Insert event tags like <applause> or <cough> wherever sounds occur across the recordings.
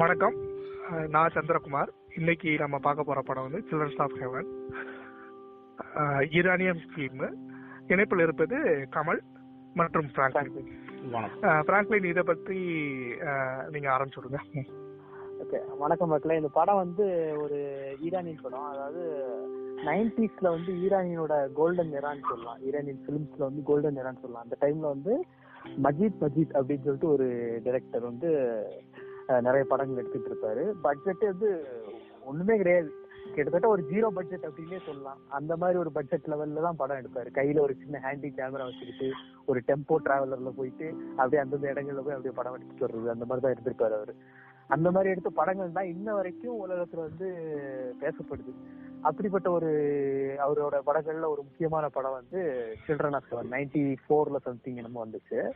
வணக்கம். நான் சந்திரகுமார். இன்னைக்கு நம்ம பார்க்க போற படம் வந்து children's of heaven Iranian film இணைப்பில் இருப்பது கமல் மற்றும் பிராங்க்லின் பிராங்க்லின் இதை பத்தி நீங்க ஆரம்பிச்சுடுங்க. ஓகே வணக்கம் மக்களே. இந்த படம் வந்து ஒரு ஈரானியன் படம். அதாவது நைன்டிஸ்ல வந்து ஈரானியனோட கோல்டன் எரான்னு சொல்லலாம். ஈரானியன் பிலிம்ஸ்ல வந்து கோல்டன் எரான்னு சொல்லலாம். அந்த டைம்ல வந்து மஜீத் மஜீத் அப்படின்னு சொல்லிட்டு ஒரு டைரக்டர் வந்து நிறைய படங்கள் எடுத்துட்டு இருப்பாரு. பட்ஜெட் வந்து ஒண்ணுமே கிடையாது. கிட்டத்தட்ட ஒரு ஜீரோ பட்ஜெட் அப்படின்னே சொல்லலாம். அந்த மாதிரி ஒரு பட்ஜெட் லெவல்ல தான் படம் எடுப்பாரு. கையில ஒரு சின்ன ஹேண்டி கேமரா வச்சுக்கிட்டு ஒரு டெம்போ டிராவலர்ல போயிட்டு அப்படியே அந்தந்த இடங்கள்ல போய் அப்படியே படம் எடுத்துட்டு வர்றது அந்த மாதிரி தான் எடுத்திருப்பாரு அவரு. அந்த மாதிரி எடுத்த படங்கள் தான் இன்ன வரைக்கும் உலகத்துல வந்து பேசப்படுது. அப்படிப்பட்ட ஒரு அவரோட படங்கள்ல ஒரு முக்கியமான படம் வந்து சில்ட்ரன் ஆஃப் செவன் நைன்டி ஃபோர்ல சம்திங் என்னமோ வந்துச்சு.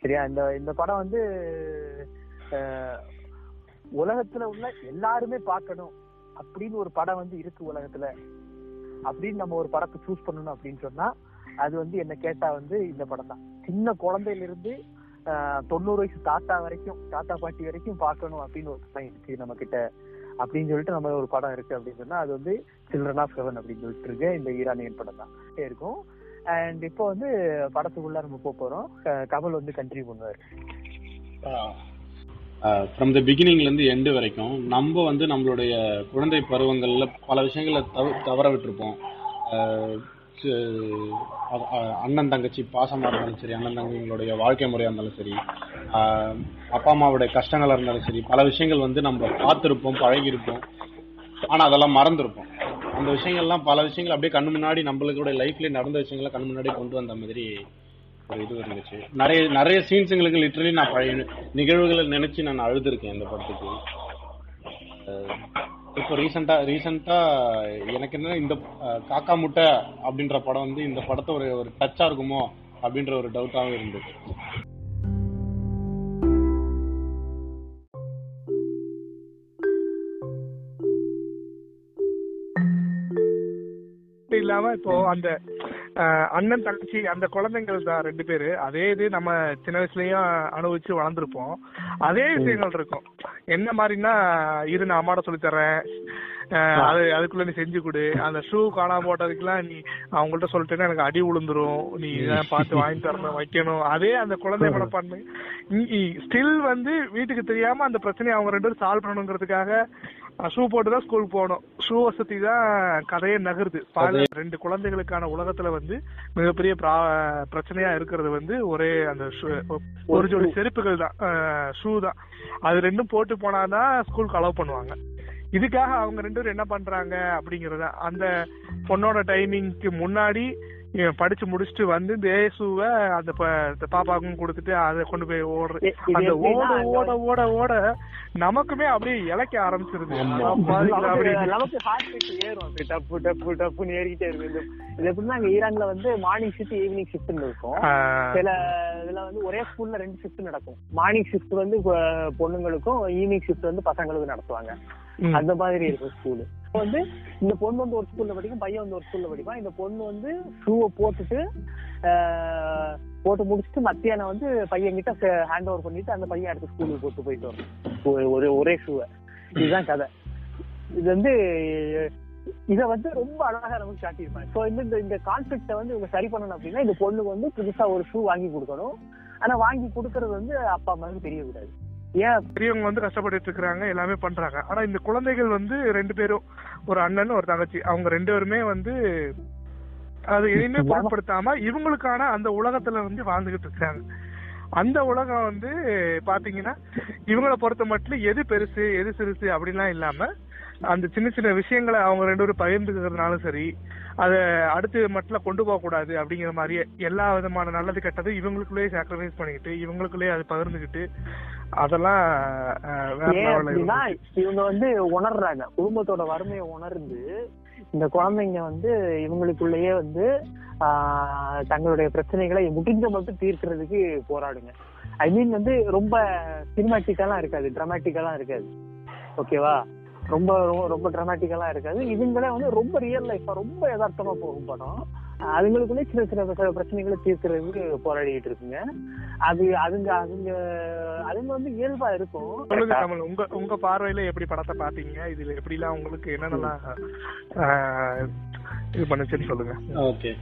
சரியா? இந்த இந்த படம் வந்து உலகத்துல உள்ள எல்லாருமே பார்க்கணும் அப்படின்னு ஒரு படம் வந்து இருக்கு உலகத்துல. அப்படின்னு நம்ம ஒரு படத்தை சூஸ் பண்ணணும் அப்படின்னு சொன்னா அது வந்து என்ன கேட்டா வந்து இந்த படம் தான். சின்ன குழந்தையில இருந்து தொண்ணூறு வயசு தாத்தா வரைக்கும் தாத்தா பாட்டி வரைக்கும் பார்க்கணும் அப்படின்னு ஒரு படம் இருக்கு நம்ம கிட்ட அப்படின்னு சொல்லிட்டு நம்ம ஒரு படம் இருக்கு அப்படின்னு சொன்னா அது வந்து சில்ட்ரன் ஆஃப் செவன் அப்படின்னு சொல்லிட்டு இருக்கு. இந்த ஈரானியன் படம் தான். இருக்கும். அண்ட் இப்போ வந்து படத்துக்குள்ள நம்ம போக போறோம். கமல் வந்து கண்டினியூ பண்ணுவாரு. ஃப்ரம் த பிகினிங்லேருந்து எண்டு வரைக்கும் நம்ம வந்து நம்மளுடைய குழந்தை பருவங்களில் பல விஷயங்களை தவ- தவற விட்டுருப்போம். அண்ணன் தங்கச்சி பாசமாக இருந்தாலும் சரி அண்ணன் தங்கைங்களுடைய வாழ்க்கை முறையாக இருந்தாலும் சரி அப்பா அம்மாவுடைய கஷ்டங்களாக இருந்தாலும் சரி பல விஷயங்கள் வந்து நம்ம பார்த்துருப்போம் பழகியிருப்போம். ஆனால் அதெல்லாம் மறந்துருப்போம். அந்த விஷயங்கள்லாம் பல விஷயங்கள் அப்படியே கண்ணு முன்னாடி நம்மளுடைய லைஃப்லேயே நடந்த விஷயங்களை கண்ணு முன்னாடி கொண்டு வந்த மாதிரி ஒரு இது இருந்துச்சு. நிறைய நிறைய சீன்ஸுங்களுக்கு லிட்டரலி நான் பழைய நிகழ்வுகளை நினைச்சு நான் அழுதுருக்கேன் இந்த படத்துக்கு. இப்போ ரீசெண்டா ரீசெண்டா எனக்கு என்ன இந்த காக்கா முட்டை அப்படின்ற படம் வந்து இந்த படத்தை ஒரு ஒரு டச்சா இருக்குமோ அப்படின்ற ஒரு டவுட்டாகவும் இருந்துச்சு இப்போ அந்த அண்ணன் தங்கச்சி அந்த குழந்தைங்கள் தான் ரெண்டு பேரு. அதே இது நம்ம சின்ன வயசுலயும் அனுபவிச்சு வளர்ந்துருப்போம். அதே விஷயங்கள் இருக்கும். என்ன மாதிரின்னா இரு நான் அம்மாட சொல்லி தர்றேன். அது அதுக்குள்ள நீ செஞ்சு கொடு. அந்த ஷூ காணாம போட்டதுக்கெல்லாம் நீ அவங்கள்ட்ட சொல்லிட்டேன்னா எனக்கு அடி விழுந்துரும் நீ இதான் பார்த்து வாங்கி தரணும் வைக்கணும். அதே அந்த குழந்தை மனப்பான்மை. ஸ்டில் வந்து வீட்டுக்கு தெரியாம அந்த பிரச்சனையை அவங்க ரெண்டு பேரும் சால்வ் பண்ணணுங்கிறதுக்காக ஷூ போட்டு தான் ஸ்கூலுக்கு போகணும். ஷூ வசதி தான் கதையே நகருது. ரெண்டு குழந்தைகளுக்கான உலகத்துல வந்து மிகப்பெரிய பிரா- பிரச்சனையா இருக்கிறது வந்து ஒரே அந்த ஒரு ஜோடி செருப்புகள் தான். ஷூ தான். அது ரெண்டும் போட்டு போனாதான் ஸ்கூலுக்கு அலோவ் பண்ணுவாங்க. இதுக்காக அவங்க ரெண்டு பேரும் என்ன பண்றாங்க அப்படிங்கறத அந்த பொண்ணோட டைமிங்க்கு முன்னாடி இவன் படிச்சு முடிச்சுட்டு வந்து இந்த ஏசுவை அந்த பாப்பாக்கும் கொடுத்துட்டு அதை கொண்டு போய் ஓடுற இ- இது அந்த ஓட ஓட ஓட ஓட நமக்குமே அப்படியே இழைக்க ஆரம்பிச்சிருது. நமக்கு ஹார்ட் பீட் ஏறும். அப்படி டப்பு டப்பு டப்புன்னு ஏறிக்கிட்டே இருக்கு இது எப்படின்னா அங்க ஈரான்ல வந்து மார்னிங் ஷிஃப்ட் ஈவினிங் ஷிஃப்ட்னு இருக்கும். சில இதுல வந்து ஒரே ஸ்கூல்ல ரெண்டு ஷிஃப்ட் நடக்கும். மார்னிங் ஷிஃப்ட் வந்து பொண்ணுங்களுக்கும் ஈவினிங் ஷிஃப்ட் வந்து பசங்களுக்கும் நடத்துவாங்க. அந்த மாதிரி இருக்கும் ஸ்கூலு வந்து இந்த பொண்ணு வந்து ஒரு ஸ்கூல்ல படிக்கும் பையன் வந்து ஒரு ஸ்கூல்ல படிப்பான். இந்த பொண்ணு வந்து ஷூவை போட்டுட்டு ஆஹ், போட்டு முடிச்சுட்டு மத்தியானம் வந்து பையன் கிட்ட ஹேண்ட் ஓவர் பண்ணிட்டு அந்த பையன் அடுத்த ஸ்கூலுக்கு போட்டு போயிட்டு வரும். ஒ- ஒரு ஒரே ஷூவை இதுதான் கதை. இது வந்து இத வந்து ரொம்ப அழகா நமக்கு காட்டியிருப்பாங்க ஸோ இந்த இந்த கான்செப்டை வந்து இவங்க சரி பண்ணணும் அப்படின்னா இந்த பொண்ணுக்கு வந்து புதுசா ஒரு ஷூ வாங்கி கொடுக்கணும். ஆனா வாங்கி கொடுக்கறது வந்து அப்பா அம்மாவுக்கு தெரியக்கூடாது. பெரியவங்க வந்து கஷ்டப்பட்டுட்டு இருக்காங்க எல்லாமே பண்றாங்க. ஆனா இந்த குழந்தைகள் வந்து ரெண்டு பேரும் ஒரு அண்ணன் ஒரு தங்கச்சி அவங்க ரெண்டு பேருமே வந்து அது எதையுமே <laughs> பொருட்படுத்தாம இவங்களுக்கான அந்த உலகத்துல வந்து வாழ்ந்துகிட்டு இருக்காங்க அந்த உலகம் வந்து பாத்தீங்கன்னா இவங்கள பொறுத்த மட்டும் எது பெருசு எது சிறுசு அப்படிலாம் இல்லாம அந்த சின்ன சின்ன விஷயங்களை அவங்க ரெண்டு பேரும் பகிர்ந்துக்கிறதுனாலும் சரி அதை அடுத்து மட்டும் கொண்டு போக கூடாது அப்படிங்கிற மாதிரியே எல்லா விதமான நல்லது கெட்டது இவங்களுக்குள்ளேயே சாக்ரிஃபைஸ் பண்ணிக்கிட்டு இவங்களுக்குள்ளேயே அதை பகிர்ந்துக்கிட்டு அதெல்லாம். இவங்க வந்து உணர்றாங்க. குடும்பத்தோட வறுமையை உணர்ந்து இந்த குழந்தைங்க வந்து இவங்களுக்குள்ளேயே வந்து தங்களுடைய பிரச்சனைகளை முடிஞ்ச மட்டும் தீர்க்கிறதுக்கு போராடுங்க. ஐ மீன் வந்து ரொம்ப சினிமாட்டிக்கெல்லாம் இருக்காது டிராமாட்டிக்கெல்லாம் இருக்காது. ஓகேவா ரொம்ப ரொம்ப- ரொம்ப டிராமாட்டிக்கெல்லாம் இருக்காது. இதுங்களே வந்து ரொம்ப ரியல் லைஃபா ரொம்ப யதார்த்தமா போகும் படம். அதுங்களுக்குள்ளே சின்ன சின்ன பிரச்ச- பிரச்சனைகளை தீர்க்கறதுக்கு போராடிட்டு இருக்குங்க. அது அதுங்க அதுங்க அதுங்க வந்து இயல்பா இருக்கும். உங்க உங்க பார்வையில எப்படி படத்தை பாத்தீங்க இதுல எப்படி எல்லாம் உங்களுக்கு என்னென்னலாம் ஆஹ், இது பண்ணுச்சுன்னு சொல்லுங்க. ஓகே.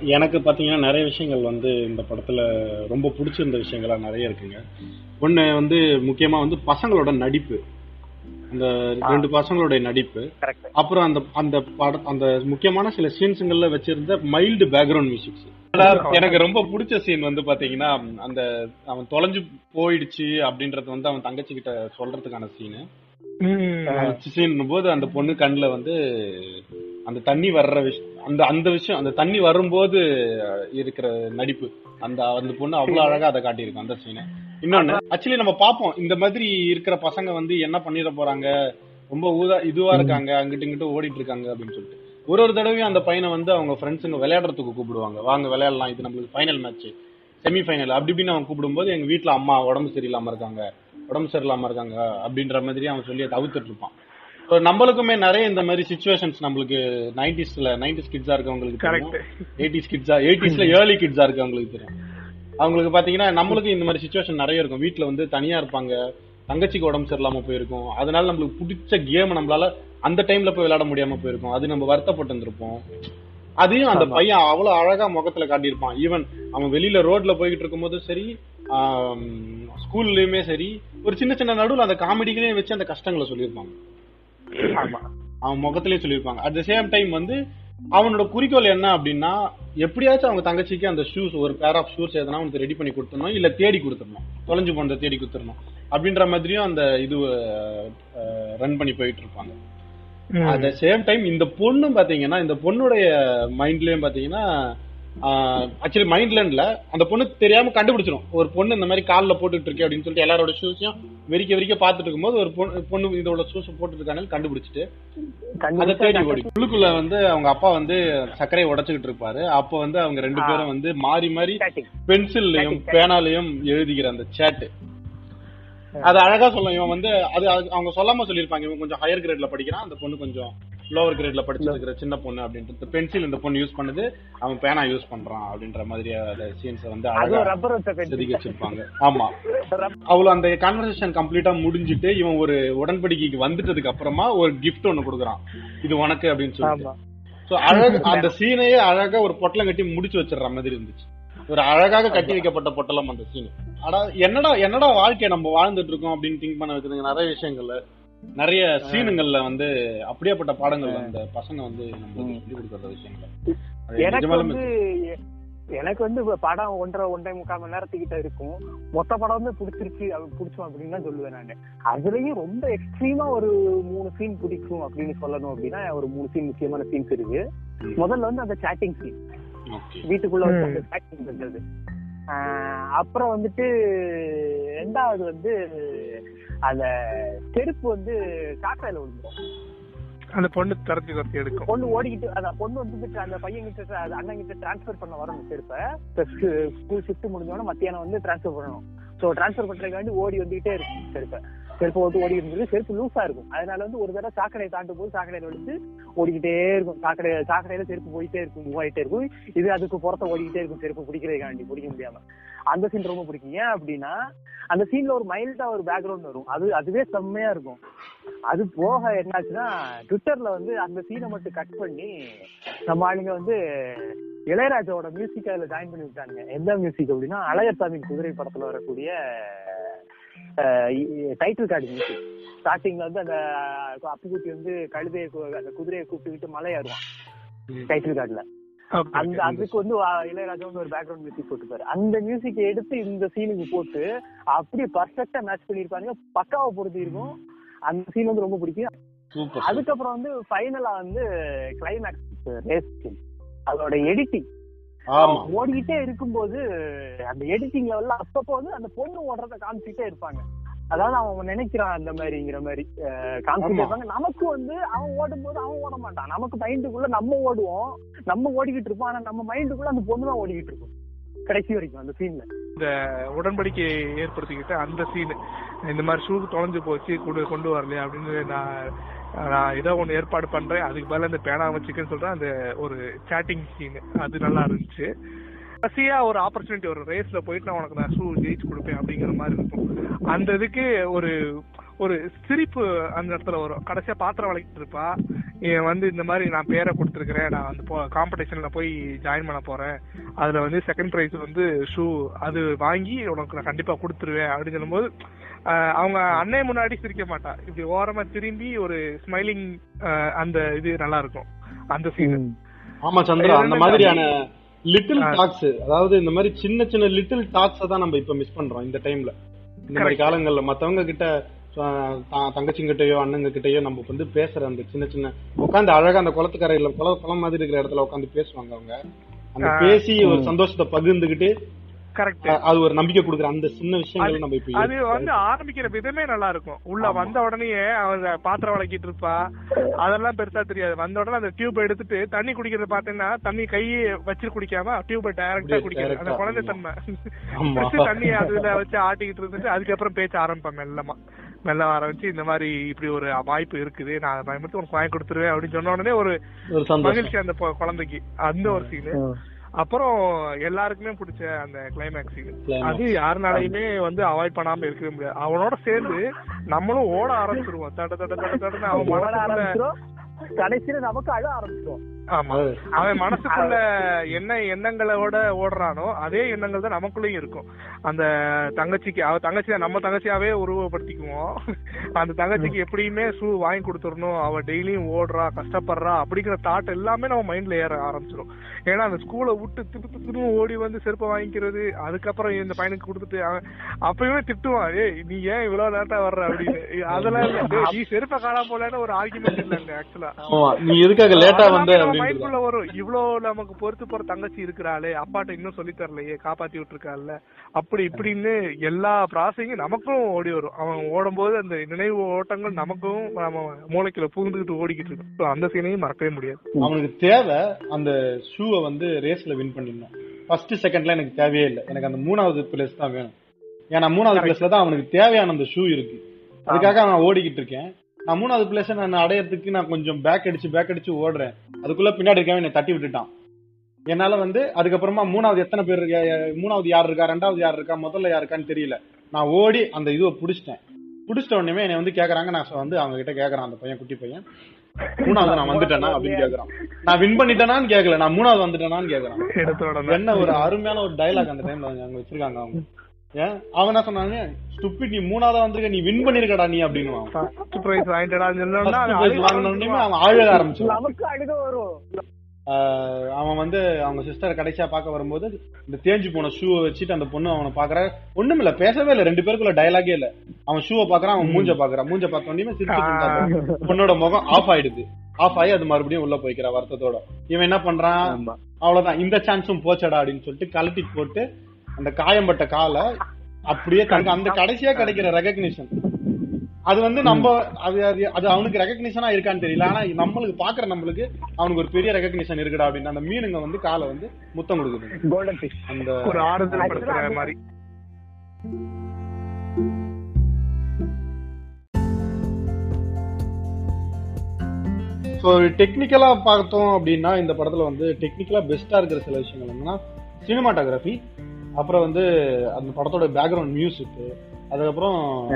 எனக்கு பார்த்தீங்கன்னா நிறைய விஷயங்கள் வந்து இந்த படத்துல ரொம்ப பிடிச்சிருந்த விஷயங்களா நிறைய இருக்குங்க. ஒன்று வந்து முக்கியமா வந்து பசங்களோட நடிப்பு. அந்த ரெண்டு பசங்களுடைய நடிப்பு. கரெக்ட் அப்புறம் அந்த அந்த பட அந்த முக்கியமான சில சீன்ஸுங்கள்ல வச்சிருந்த மைல்டு பேக்ரவுண்ட் மியூசிக்ஸ் எனக்கு ரொம்ப பிடிச்ச சீன் வந்து பாத்தீங்கன்னா அந்த அவன் தொலைஞ்சு போயிடுச்சு அப்படின்றது வந்து அவன் தங்கச்சி கிட்ட சொல்றதுக்கான சீனு. சீன் போது அந்த பொண்ணு கண்ணுல வந்து அந்த தண்ணி வர்ற விஷயம் அந்த அந்த விஷயம் அந்த தண்ணி வரும்போது இருக்கிற நடிப்பு. அந்த அந்த பொண்ணு அவ்வளவு அழகா அதை காட்டியிருக்கும் அந்த சீனை இன்னொன்னு ஆக்சுவலி நம்ம பார்ப்போம். இந்த மாதிரி இருக்கிற பசங்க வந்து என்ன பண்ணிட போறாங்க? ரொம்ப ஊதா இதுவா இருக்காங்க அங்கிட்டு இங்கிட்டு ஓடிட்டு இருக்காங்க அப்படின்னு சொல்லிட்டு. ஒரு ஒரு தடவையும் அந்த பையனை வந்து அவங்க ஃப்ரெண்ட்ஸுங்க விளையாடுறதுக்கு கூப்பிடுவாங்க. வாங்க விளையாடலாம் இது நம்மளுக்கு ஃபைனல் மேட்ச் செமி ஃபைனல் அப்படி இப்படின்னு அவங்க கூப்பிடும்போது எங்க வீட்ல அம்மா உடம்பு சரியில்லாம இருக்காங்க. உடம்பு சரியில்லாம இருக்காங்க அப்படின்ற மாதிரி அவன் சொல்லி தவிர்த்துட்டு இருப்பான். நம்மளுக்குமே நிறைய இந்த மாதிரி சுச்சுவேஷன்ஸ் நம்மளுக்கு நைன்டிஸ்ல நைன்டிஸ் கிட்ஸா இருக்கவங்களுக்கு கரெக்ட் எயிட்டிஸ் கிட்ஸா எயிட்டிஸ்ல ஏர்லி கிட்ஸா இருக்கவங்களுக்கு தெரியும். அவங்களுக்கு பாத்தீங்கன்னா நம்மளுக்கு இந்த மாதிரி சுச்சுவேஷன் நிறைய இருக்கும். வீட்ல வந்து தனியா இருப்பாங்க. தங்கச்சிக்கு உடம்பு சரியில்லாம போயிருக்கும். அதனால நம்மளுக்கு பிடிச்ச கேம் நம்மளால அந்த டைம்ல போய் விளையாட முடியாம போயிருக்கும். அது நம்ம வருத்தப்பட்டு இருந்திருப்போம். அதையும் அந்த பையன் அவ்வளவு அழகா முகத்துல காட்டியிருப்பான். ஈவன் அவன் வெளியில ரோட்ல போய்கிட்டு இருக்கும்போது சரி ஸ்கூல்லயுமே சரி ஒரு சின்ன சின்ன நடுவுல அந்த காமெடிகளையும் வச்சு அந்த கஷ்டங்களை சொல்லியிருப்பாங்க. அவன் முகத்திலேயே சொல்லியிருப்பாங்க. அட் த சேம் டைம் வந்து அவனோட குறிக்கோள் என்ன அப்படின்னா எப்படியாச்சும் அவங்க தங்கச்சிக்கு அந்த ஷூஸ் ஒரு பேர் ஆஃப் ஷூஸ் எதனா அவனுக்கு ரெடி பண்ணி கொடுத்துடணும் இல்ல தேடி கொடுத்துடணும். தொலைஞ்சு போனதை தேடி கொடுத்துடணும். அப்படின்ற மாதிரியும் அந்த இது ரன் பண்ணி போயிட்டு இருப்பாங்க. அட் த சேம் டைம் இந்த பொண்ணு பாத்தீங்கன்னா இந்த பொண்ணுடைய மைண்ட்லயும் பாத்தீங்கன்னா ஆக்சுவலி மைண்ட்ல இல்ல அந்த பொண்ணு தெரியாம கண்டுபிடிச்சிடும் ஒரு பொண்ணு இந்த மாதிரி கால்ல போட்டுட்டு இருக்கே அப்படின்னு சொல்லிட்டு எல்லாரோட ஷூஸையும் வெறிக்க வெறிக்க பாத்துட்டு இருக்கும்போது ஒரு பொண்ணு பொண்ணு இதோட ஷூஸ் போட்டுட்டு இருக்கானு கண்டுபிடிச்சிட்டு அதை தேடி ஓடி. உள்ளுக்குள்ள வந்து அவங்க அப்பா வந்து சர்க்கரையை உடைச்சுக்கிட்டு இருப்பாரு. அப்ப வந்து அவங்க ரெண்டு பேரும் வந்து மாறி மாறி. பென்சில்லையும் பேனாலையும் எழுதிக்கிற அந்த சேட்டு அது அழகா சொல்லும் இவன் வந்து அது அது அவங்க சொல்லாம சொல்லியிருப்பாங்க. இவன் கொஞ்சம் ஹையர் கிரேட்ல படிக்கிறான். அந்த பொண்ணு கொஞ்சம் லோவர் கிரேட்ல படிச்சிட்டு இருக்கிற சின்ன பொண்ணு அப்படின்ட்டு பென்சில் இந்த பொண்ணு யூஸ் பண்ணுது அவன் பேனா யூஸ் பண்றான் அப்படின்ற மாதிரி அந்த சீன்ஸ் வந்து செதுக்கி வச்சிருப்பாங்க ஆமா. அவ்வளவு அந்த கான்வர்சேஷன் கம்ப்ளீட்டா முடிஞ்சிட்டு இவன் ஒரு உடன்படிக்கைக்கு வந்துட்டதுக்கு அப்புறமா ஒரு gift ஒண்ணு கொடுக்குறான். இது உனக்கு அப்படின்னு சொல்லிட்டு. சோ அழகு அந்த சீனையே அழகா ஒரு பொட்டலம் கட்டி முடிச்சு வச்சிடுற மாதிரி இருந்துச்சு. ஒரு அழகாக கட்டி வைக்கப்பட்ட பொட்டலம் அந்த சீன் ஆனா என்னடா என்னடா வாழ்க்கைய நம்ம வாழ்ந்துட்டு இருக்கோம் அப்படின்னு திங்க் பண்ண வச்சிருங்க நிறைய விஷயங்கள்ல. நிறைய சீனுங்கள்ல வந்து அப்படியேப்பட்ட பாடங்கள் அந்த பசங்க வந்து சொல்லி கொடுக்கற விஷயங்கள். எனக்கு வந்து எனக்கு வந்து படம் ஒன்றரை ஒன்றரை முக்கால் மணி நேரத்துக்கிட்ட இருக்கும். மொத்த படம் பிடிச்சிருச்சு அது பிடிச்சோம் அப்படின்னு தான் சொல்லுவேன் நானு. அதுலயும் ரொம்ப எக்ஸ்ட்ரீமா ஒரு மூணு சீன் பிடிக்கும் அப்படின்னு சொல்லணும் அப்படின்னா ஒரு மூணு சீன் முக்கியமான சீன்ஸ் இருக்கு. முதல்ல வந்து அந்த சாட்டிங் சீன் ஓகே. வீட்டுக்குள்ள வந்து சாட்டிங் பண்றது. ஆஹ் அப்புறம் வந்துட்டு ரெண்டாவது வந்து அந்த செருப்பு வந்து காக்காயில விழுந்துரும். அந்த பொண்ணு துரத்தி துரத்தி எடுக்கும். பொண்ணு ஓடிக்கிட்டு அந்த பொண்ணு வந்து அந்த பையன் கிட்ட அந்த அண்ணன் கிட்ட டிரான்ஸ்ஃபர் பண்ண வரணும் செருப்பை. ஸ்கூல் ஷிஃப்ட் முடிஞ்சோடனே மத்தியானம் வந்து டிரான்ஸ்ஃபர் பண்ணணும். ஸோ டிரான்ஸ்ஃபர் பண்றதுக்காண்டி ஓடி வந்துகிட்டே இருக்கும் செருப்பை. செருப்பை வந்து ஓடி இருந்தது செருப்பு லூஸா இருக்கும். அதனால வந்து ஒரு தடவை சாக்கடையை தாண்டும் போது சாக்கடையில வலிச்சு ஓடிக்கிட்டே இருக்கும். சாக்கடை சாக்கடையில செருப்பு போயிட்டே இருக்கும் மூவ் ஆயிட்டே இருக்கும். இது அதுக்கு புறத்த ஓடிக்கிட்டே இருக்கும் செருப்பு பிடிக்கிறதுக்காண்டி பிடிக்க முடியாம. அந்த சீன் ரொம்ப பிடிக்கும். ஏன் அப்படின்னா அந்த சீன்ல ஒரு மைல்டா ஒரு பேக்ரவுண்ட் வரும். அது அதுவே செம்மையா இருக்கும். அது போக என்னாச்சுன்னா ட்விட்டர்ல வந்து அந்த சீனை மட்டும் கட் பண்ணி நம்ம ஆளுங்க வந்து இளையராஜாவோட மியூசிக் அதுல ஜாயின் பண்ணி விட்டாங்க எந்த மியூசிக் அப்படின்னா அழகர்சாமி குதிரை படத்துல வரக்கூடிய டைட்டில் கார்டு ஸ்டார்டிங்ல வந்து அந்த அப்புக்குட்டி வந்து கழுதையை அந்த குதிரையை கூப்பிட்டுக்கிட்டு மலை ஏறுவான் டைட்டில் கார்டுல அந்த. அதுக்கு வந்து இளையராஜா வந்து ஒரு பேக்ரவுண்ட் மியூசிக் போட்டுப்பாரு. அந்த மியூசிக் எடுத்து இந்த சீனுக்கு போட்டு அப்படியே பர்ஃபெக்டா மேட்ச் பண்ணிருப்பாங்க பக்காவா பொருத்தி இருக்கும். அந்த சீன் வந்து ரொம்ப பிடிக்கும். அதுக்கப்புறம் வந்து ஃபைனலா வந்து கிளைமேக்ஸ் ரேஸ் அதோட எடிட்டிங் ஓடிக்கிட்டே இருக்கும்போது அந்த எடிட்டிங் லெவல்ல அப்பப்போ வந்து அந்த பொண்ணு ஓடுறத காமிச்சிட்டே இருப்பாங்க. அதாவது அவன் நினைக்கிறான் அந்த மாதிரிங்கிற மாதிரி. இருப்பாங்க. நமக்கு வந்து அவன் ஓடும்போது அவன் ஓட மாட்டான். நமக்கு மைண்டுக்குள்ள நம்ம ஓடுவோம். நம்ம ஓடிக்கிட்டு இருப்போம். ஆனா நம்ம மைண்டுக்குள்ள அந்த பொண்ணு தான் ஓடிக்கிட்டு இருக்கும். கடைசி வரைக்கும் அந்த சீன்ல உடன்படிக்கை ஏற்படுத்திக்கிட்டு அந்த சீன் இந்த மாதிரி ஷூ தொலைஞ்சு போச்சு கொண்டு கொண்டு வரலையா அப்படின்னு நான் நான் ஏதோ ஒன்று ஏற்பாடு பண்றேன். அதுக்கு பதிலாக இந்த பேனா வச்சுக்கன்னு சொல்றேன். அந்த ஒரு சாட்டிங் சீன் அது நல்லா இருந்துச்சு. கடைசியா ஒரு ஆப்பர்ச்சுனிட்டி ஒரு ரேஸ்ல போயிட்டு நான் உனக்கு நான் ஷூ ஜெயிச்சு கொடுப்பேன் அப்படிங்கிற மாதிரி இருக்கும். அந்த இதுக்கு ஒரு ஒரு சிரிப்பு அந்த இடத்துல வரும். கடைசியா பாத்திரம் வளைக்கிட்டு இருப்பா. இவன் வந்து இந்த மாதிரி நான் பேரை கொடுத்துருக்கிறேன். நான் வந்து காம்படிஷன்ல போய் ஜாயின் பண்ண போறேன். அதுல வந்து செகண்ட் ப்ரைஸ் வந்து ஷூ அது வாங்கி உனக்கு நான் கண்டிப்பா கொடுத்துருவேன் அப்படின்னு சொல்லும்போது அவங்க அன்னை முன்னாடி சிரிக்க மாட்டா. இப்படி ஓரமா திரும்பி ஒரு ஸ்மைலிங் அந்த இது நல்லா இருக்கும். அந்த சீன் ஆமா சந்திரா. அந்த மாதிரியான லிட்டில். டாக்ஸ் அதாவது இந்த மாதிரி சின்ன சின்ன லிட்டில் டாக்ஸ் தான் நம்ம இப்ப மிஸ் பண்றோம் இந்த டைம்ல இந்த மாதிரி. காலங்கள்ல. மத்தவங்க கிட்ட தங்கச்சிங்கிட்டயோ அண்ணங்க கிட்டயோ நம்ம வந்து பேசுற அந்த சின்ன சின்ன உட்காந்து அழகா அந்த குளத்துக்கரையில குள குளம் மாதிரி இருக்கிற இடத்துல உட்காந்து பேசுவாங்க அவங்க. அந்த. பேசி ஒரு சந்தோஷத்தை பகிர்ந்துகிட்டு அது ஒரு நம்பிக்கை கொடுக்குற அந்த சின்ன விஷயங்கள் நம்ம இப்ப அது வந்து ஆரம்பிக்கிற விதமே நல்லா இருக்கும். உள்ள. வந்த உடனே அவ பாத்திரம் வளக்கிட்டு இருப்பா. அதெல்லாம் பெருசா தெரியாது. வந்த உடனே அந்த டியூப் எடுத்துட்டு தண்ணி குடிக்கிறத பாத்தீங்கன்னா தண்ணி கையை வச்சு குடிக்காம டியூபை டைரக்டா குடிக்கிறது அந்த குழந்தை. தன்மை. தண்ணியை அதுல வச்சு ஆட்டிக்கிட்டு இருந்துட்டு அதுக்கப்புறம் பேச்ச ஆரம்பிப்பேன் மெல்லமா. மெல்ல ஆரம்பிச்சு இந்த மாதிரி இப்படி ஒரு வாய்ப்பு இருக்குது. நான் பயன்படுத்தி உனக்கு வாங்கி கொடுத்துருவேன் அப்படின்னு சொன்ன உடனே ஒரு மகிழ்ச்சி அந்த குழந்தைக்கு. அந்த ஒரு சீனு அப்புறம் எல்லாருக்குமே பிடிச்ச அந்த கிளைமேக்ஸ். அது யாருனாலையுமே வந்து அவாய்ட் பண்ணாம இருக்கவே முடியாது. அவனோட சேர்ந்து நம்மளும் ஓட ஆரம்பிச்சிருவோம். தட தட தட தடன்னு அவன் கடைசியில நமக்கு அழ ஆரம்பிச்சிரும். ஆமா. அவன் மனசுக்குள்ள என்ன எண்ணங்களோட ஓடுறானோ அதே எண்ணங்கள் தான் நமக்குள்ளயும் இருக்கும். அந்த தங்கச்சிக்கு அவ தங்கச்சி நம்ம தங்கச்சியாவே உருவப்படுத்திக்குவோம் அந்த தங்கச்சிக்கு எப்படியுமே ஷூ வாங்கி கொடுத்துடணும். அவ டெய்லியும் ஓடுறா கஷ்டப்படுறா அப்படிங்கிற தாட் எல்லாமே நம்ம மைண்ட்ல ஏற ஆரம்பிச்சிடும் ஏன்னா அந்த ஸ்கூலை விட்டு திருப்பி திரும்ப ஓடி வந்து செருப்பை வாங்கிக்கிறது அதுக்கப்புறம் இந்த பையனுக்கு கொடுத்துட்டு அவன் அப்பயுமே திட்டுவான் ஏய் நீ ஏன் இவ்வளவு லேட்டா வர்ற? அப்படின்னு. அதெல்லாம் இல்ல. நீ செருப்பை காணாம போலன்னு ஒரு ஆர்குமெண்ட் இல்லங்க ஆக்சுவலா நீ எதுக்காக லேட்டா வந்த மைண்ட்குள்ள வரும். இவ்ளோ நமக்கு பொறுத்து போற தங்கச்சி இருக்கிறாளே அப்பாட்ட இன்னும் சொல்லி தரலையே காப்பாத்தி விட்டுருக்காள்ல. அப்படி இப்படின்னு எல்லா ப்ராசஸிங்கும் நமக்கும் ஓடி வரும். அவன் ஓடும்போது அந்த நினைவு ஓட்டங்கள் நமக்கும் நம்ம மூளைக்குள்ள புகுந்துகிட்டு ஓடிக்கிட்டு இருக்கும் அந்த சீனையும் மறக்கவே முடியாது. அவனுக்கு தேவை அந்த ஷூவை வந்து ரேஸ்ல வின் பண்ணிடணும். ஃபர்ஸ்ட் செகண்ட்ல எனக்கு தேவையே இல்லை. எனக்கு அந்த மூணாவது பிளேஸ் தான் வேணும். ஏன்னா மூணாவது பிளேஸ்ல தான் அவனுக்கு தேவையான அந்த ஷூ இருக்கு. அதுக்காக நான் ஓடிக்கிட்டு இருக்கேன். நான் மூணாவது பிளேஸ் நான் அடையறதுக்கு நான் கொஞ்சம் பேக் அடிச்சு பேக் அடிச்சு ஓடுறேன். அதுக்குள்ள பின்னாடி இருக்கவன் என்னை தட்டி விட்டுட்டான். என்னால வந்து அதுக்கப்புறமா மூணாவது எத்தனை பேர் மூணாவது யார் இருக்கா ரெண்டாவது யார் இருக்கா முதல்ல யார் இருக்கான்னு தெரியல. நான் ஓடி அந்த இதுவை புடிச்சிட்டேன். புடிச்சிட்ட உடனே என்னை வந்து கேக்குறாங்க. நான் வந்து அவங்க கிட்ட கேக்குறேன் அந்த பையன் குட்டி பையன். மூணாவது நான் வந்துட்டேனா அப்படின்னு கேக்குறான். நான் வின் பண்ணிட்டேனான்னு கேக்கல. நான் மூணாவது வந்துட்டேனான்னு கேக்குறான். என்ன ஒரு அருமையான ஒரு டயலாக் அந்த டைம்ல அங்க வச்சிருக்காங்க அவங்க. அவன் என்ன சொன்னாங்க? ஸ்டூபிட் நீ மூணாவதா வந்திருக்க நீ வின் பண்ணிருக்கடா நீ அப்படின்னு ஃபர்ஸ்ட் பிரைஸ் வாங்கிட்டடா அவன் அழுக ஆரம்பிச்சான் நமக்கு அழுக வரும். அவன் வந்து அவங்க சிஸ்டர் கடைசியா பார்க்க வரும்போது இந்த தேஞ்சு போன ஷூவை வச்சுட்டு அந்த பொண்ணு அவனை பாக்குற ஒண்ணும் இல்ல பேசவே இல்ல. ரெண்டு பேருக்குள்ள டயலாகே இல்ல. அவன் ஷூவை பாக்குறான் அவன் மூஞ்ச பாக்குறான் மூஞ்ச பார்த்த உடனே சிரிச்சுட்டு இருந்தா அந்த பொண்ணோட முகம் ஆஃப் ஆயிடுது. ஆஃப் ஆகி அது மறுபடியும் உள்ள போய்க்கிறா வருத்தத்தோட. இவன் என்ன பண்றான்? அவ்வளவுதான். இந்த சான்ஸும் போச்சடா அப்படின்னு சொல்லிட்டு கழட்டி போட்டு அந்த காயம்பட்ட காலை அப்படியே அந்த கடைசியா கிடைக்கிற ரெகக்னிஷன் அது வந்து நம்ம அது அது- அவனுக்கு ரெகக்னிஷனா இருக்கான்னு தெரியல. ஆனா நம்மளுக்கு பாக்குற நம்மளுக்கு அவனுக்கு ஒரு பெரிய ரெகக்னிஷன் இருக்குடா அப்படின்னு. அந்த மீனுங்க வந்து காலை வந்து முத்தம் கொடுக்குது. கோல்டன் ஃபிஷ் அந்த ஒரு ஆறுதல் மாதிரி. ஸோ டெக்னிக்கலா பார்த்தோம் அப்படின்னா இந்த படத்துல வந்து டெக்னிக்கலா பெஸ்டா இருக்கிற சில விஷயங்கள் என்னன்னா சினிமாட்டோகிராஃபி அப்புறம் வந்து அந்த படத்தோட பேக்ரவுண்ட் மியூசிக் அதுக்கப்புறம்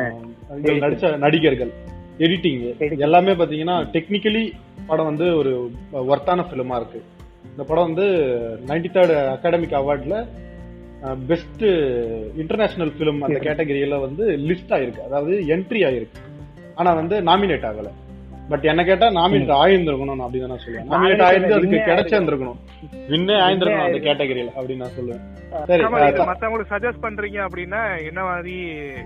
நடிச்ச நடிகர்கள் எடிட்டிங். எல்லாமே பாத்தீங்கன்னா டெக்னிக்கலி படம் வந்து ஒரு ஒர்த்தான ஃபிலிமா இருக்கு. இந்த படம் வந்து நைன்டி தேர்ட் அகாடமிக் அவார்ட்ல பெஸ்ட் இன்டர்நேஷனல் ஃபிலிம் அந்த கேட்டகரியில வந்து லிஸ்ட் ஆயிருக்கு. அதாவது என்ட்ரி ஆயிருக்கு. ஆனா வந்து நாமினேட் ஆகல. பட் என்ன கேட்டா நாமினேட் ஆயிருந்திருக்கணும் அப்படின்னு நான் சொல்லுவேன். நாமினேட் ஆயிருந்து அதுக்கு கிடைச்சிருந்திருக்கணும். வின்னே ஆயிருந்திருக்கணும் அந்த கேட்டகரியில அப்படின்னு நான் சொல்லுவேன். மத்தவங்களுக்கு சஜஸ்ட் பண்றீங்க அப்படின்னா என்ன மாதிரி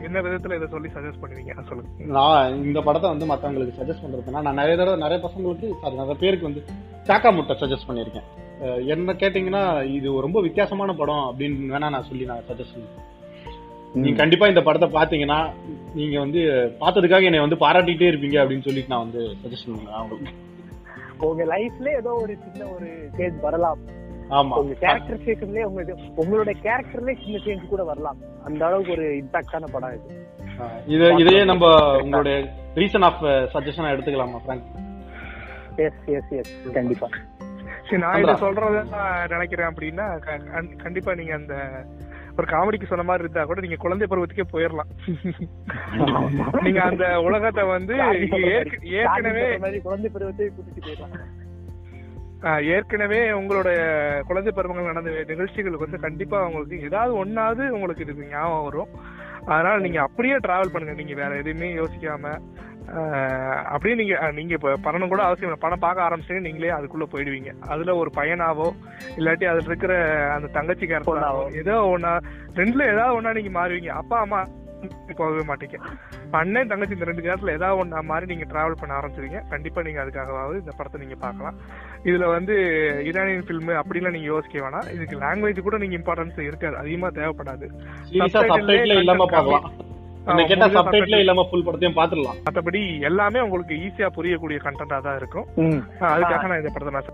என்ன விதத்துல இதை சொல்லி சஜஸ்ட் பண்ணுவீங்க? சொல்லுங்க. நான் இந்த படத்தை வந்து மத்தவங்களுக்கு சஜஸ்ட் பண்றதுன்னா நான் நிறைய தடவை நிறைய பசங்களுக்கு சாரி நிறைய பேருக்கு வந்து சாக்கா முட்டை சஜஸ்ட் பண்ணியிருக்கேன். என்ன கேட்டீங்கன்னா இது ரொம்ப வித்தியாசமான படம் அப்படின்னு வேணா நான் சொல்லி நான் சஜஸ்ட் பண்ணுவேன். நீங்க கண்டிப்பா இந்த படத்தை பாத்தீங்கன்னா நீங்க வந்து பார்த்ததுக்காக என்னை வந்து பாராட்டிட்டே இருப்பீங்க அப்படின்னு சொல்லிட்டு நான் வந்து சஜஸ்ட் பண்ணுவேன். அவங்களுக்கு உங்க லைஃப்ல ஏதோ ஒரு சின்ன ஒரு சேஞ்ச் வரலாம். உங்க கேரக்டரைசேஷன்லயே உங்களுக்கு உங்களோட கேரக்டர்லயே சின்ன சேஞ்ச் கூட வரலாம். அந்த அளவுக்கு ஒரு இம்பாக்டான படம் இது. அஹ் இது இதையே நம்ம உங்களுடைய ரீசன் ஆஃப் சஜஷனா எடுத்துக்கலாமா ஃப்ராங்க் எஸ் எஸ் எஸ் கண்டிப்பா. நான் இதை சொல்றத நான் நினைக்கிறேன் அப்படின்னா கண்டிப்பா நீங்க அந்த ஒரு காமெடிக்கு சொன்ன மாதிரி இருந்தா கூட நீங்க குழந்தை பருவத்துக்கே போயிடலாம் நீங்க அந்த உலகத்தை வந்து ஏற்க- ஏற்கனவே குழந்தை பருவத்தை கூட்டிட்டு போயிடலாம் ஏற்கனவே உங்களோட குழந்தை பருவங்கள் நடந்த நிகழ்ச்சிகளுக்கு வந்து கண்டிப்பா உங்களுக்கு ஏதாவது ஒன்னாவது உங்களுக்கு இது ஞாபகம் வரும். அதனால நீங்க அப்படியே டிராவல் பண்ணுங்க. நீங்க வேற எதுவுமே யோசிக்காம அப்படியே நீங்க நீங்க இப்ப படம் கூட அவசியம் இல்லை. படம் பார்க்க ஆரம்பிச்சு நீங்களே அதுக்குள்ள போயிடுவீங்க. அதுல ஒரு பையனாவோ இல்லாட்டி அதுல இருக்கிற அந்த தங்கச்சி கேரக்டராவோ ஏதோ ஒன்னா ரெண்டுல ஏதாவது ஒன்னா நீங்க மாறுவீங்க. அப்பா அம்மா போகவே மாட்டீங்க. அண்ணன் தங்கச்சி இந்த ரெண்டு நேரத்துல ஏதாவது ஒண்ணா மாதிரி நீங்க டிராவல் பண்ண ஆரம்பிச்சிருவீங்க. கண்டிப்பா நீங்க அதுக்காகவாவது இந்த படத்தை நீங்க பார்க்கலாம். இதுல வந்து ஈரானியன் ஃபில்ம் அப்படிலாம் நீங்க யோசிக்க வேணாம். இதுக்கு லாங்குவேஜ் கூட நீங்க இம்பார்ட்டன்ஸ் இருக்காது. அதிகமா தேவைப்படாது. இல்லாம பார்க்கலாம். மத்தபடி எல்லாமே உங்களுக்கு ஈஸியா புரியக்கூடிய கண்டென்ட்டா தான் இருக்கும். அதுக்காக நான் இந்த படத்தை நான்